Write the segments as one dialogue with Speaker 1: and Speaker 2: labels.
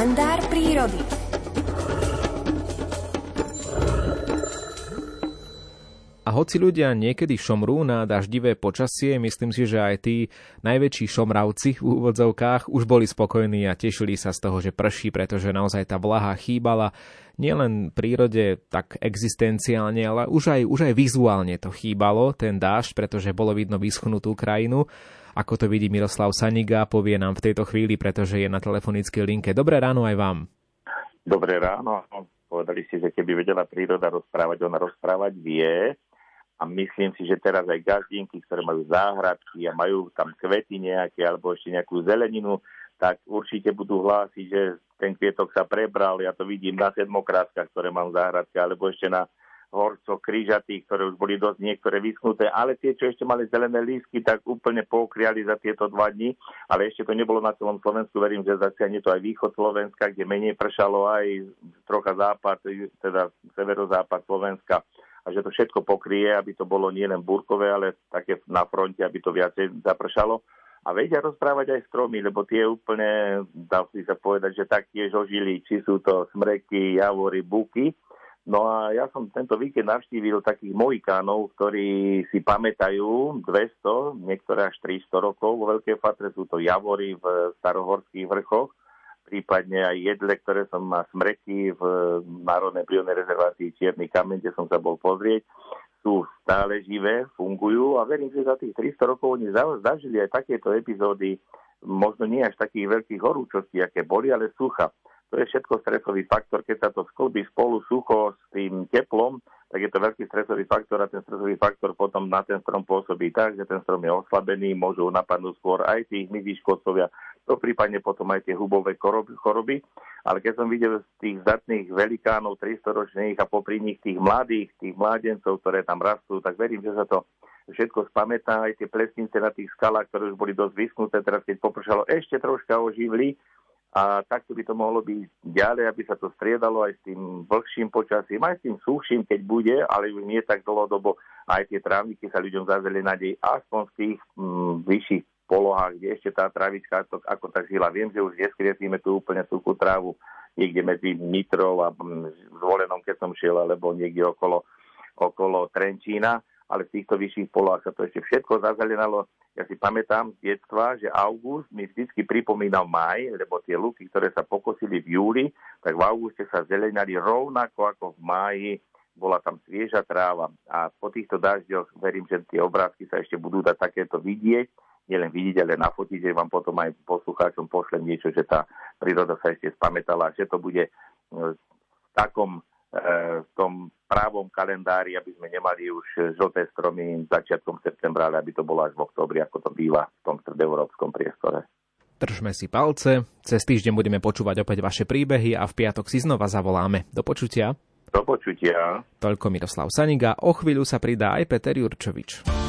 Speaker 1: Kalendár prírody. A hoci ľudia niekedy šomrú na daždivé počasie, myslím si, že aj tí najväčší šomravci v úvodzovkách už boli spokojní a tešili sa z toho, že prší, pretože naozaj tá vlaha chýbala nielen prírode tak existenciálne, ale už aj, už aj vizuálne to chýbalo, ten dážď, pretože bolo vidno vyschnutú krajinu. Ako to vidí Miroslav Saniga, povie nám v tejto chvíli, pretože je na telefonickej linke. Dobré ráno aj vám.
Speaker 2: Dobré ráno. Povedali ste, že keby vedela príroda rozprávať, ona rozprávať vie a myslím si, že teraz aj gazdinky, ktoré majú záhradky a majú tam kvety nejaké alebo ešte nejakú zeleninu, tak určite budú hlásiť, že ten kvietok sa prebral. Ja to vidím na sedmokrátkach, ktoré mám v záhradke, alebo ešte na horco krížatých, ktoré už boli dosť niektoré vyschnuté, ale tie, čo ešte mali zelené lístky, tak úplne pokriali za tieto dva dni, ale ešte to nebolo na celom Slovensku, verím, že zasiahne to aj východ Slovenska, kde menej pršalo aj trocha západ, teda severozápad Slovenska a že to všetko pokrie, aby to bolo nielen búrkové, ale také na fronte, aby to viacej zapršalo. A vedia rozprávať aj stromy, lebo tie úplne, dá si sa povedať, že taktiež ožili, či sú to smreky, javory, buky. No a ja som tento víkend navštívil takých mojikánov, ktorí si pamätajú 200, niektoré až 300 rokov. Vo Veľkej Fatre sú to javory v starohorských vrchoch prípadne aj jedle, ktoré som má smreky v Národnej prírodnej rezervácii Čierny kameň, kde som sa bol pozrieť, sú stále živé, fungujú a verím, že za tých 300 rokov oni zažili aj takéto epizódy, možno nie až takých veľkých horúčostí, aké boli, ale sucha. To je všetko stresový faktor, keď sa to sklbí spolu sucho s tým teplom, tak je to veľký stresový faktor a ten stresový faktor potom na ten strom pôsobí tak, že ten strom je oslabený, môžu napadnúť skôr aj tí hmyzí škodcovia, to prípadne potom aj tie hubové choroby. Ale keď som videl z tých zdatných velikánov 300 ročných a popri nich tých mladých, tých mládencov, ktoré tam rastú, tak verím, že sa to všetko spamätá, aj tie plesnice na tých skalách, ktoré už boli dosť vyschnuté, teraz keď popršalo, ešte troška oživli a takto by to mohlo byť ďalej, aby sa to striedalo aj s tým vlhším počasím, aj s tým suchším, keď bude, ale už nie tak dlhodobo. Aj tie trávniky sa ľuďom zazeli nádej aspoň v tých mm, vyšších polohách, kde ešte tá travička to, ako tak žila. Viem, že už neskriesíme tú úplne suchú trávu niekde medzi Nitrou a mm, Zvolenom, keď som šiel, alebo niekde okolo, okolo Trenčína, ale v týchto vyšších polohách sa to ešte všetko zazelenalo. Ja si pamätám z detstva, že august mi vždy pripomínal maj, lebo tie luky, ktoré sa pokosili v júli, tak v auguste sa zelenali rovnako ako v máji, bola tam svieža tráva. A po týchto dažďoch verím, že tie obrázky sa ešte budú dať takéto vidieť, nielen vidieť, ale nafotiť, že vám potom aj poslucháčom pošlem niečo, že tá príroda sa ešte spamätala, že to bude v takom v tom právom kalendári, aby sme nemali už žlté stromy začiatkom septembra, ale aby to bolo až v oktobri, ako to býva v tom stredoeurópskom priestore.
Speaker 1: Držme si palce, cez týždeň budeme počúvať opäť vaše príbehy a v piatok si znova zavoláme. Do počutia.
Speaker 2: Do počutia.
Speaker 1: Toľko Miroslav Saniga, o chvíľu sa pridá aj Peter Jurčovič.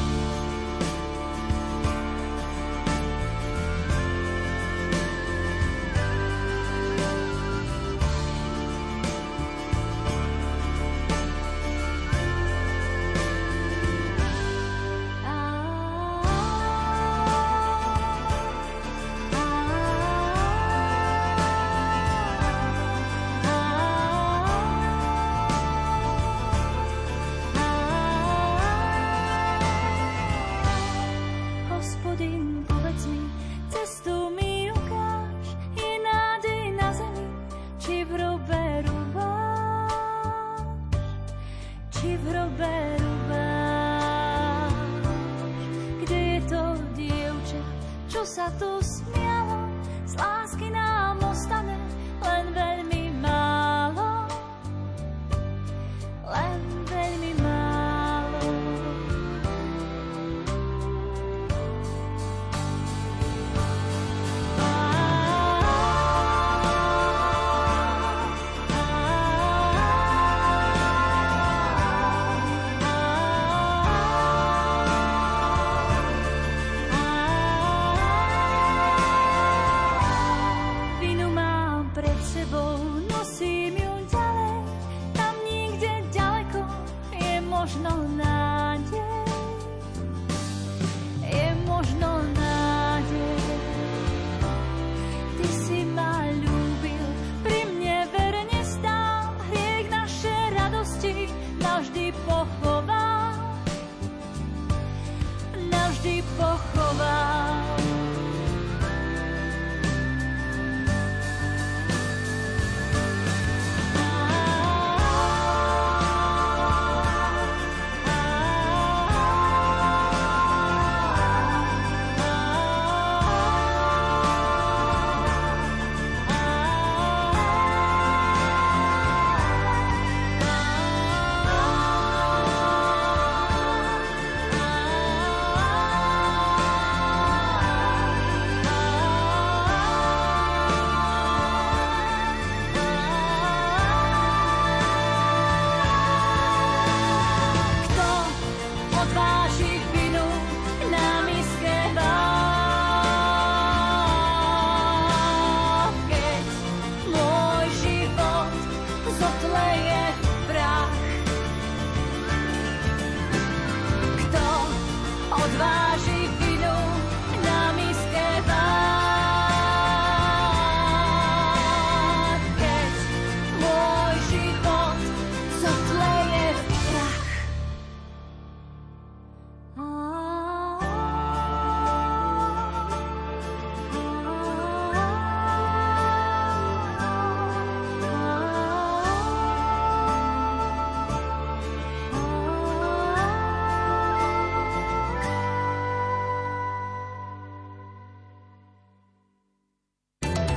Speaker 3: Sa tu smialo, z lásky nám ostane len veľmi možno nájsť.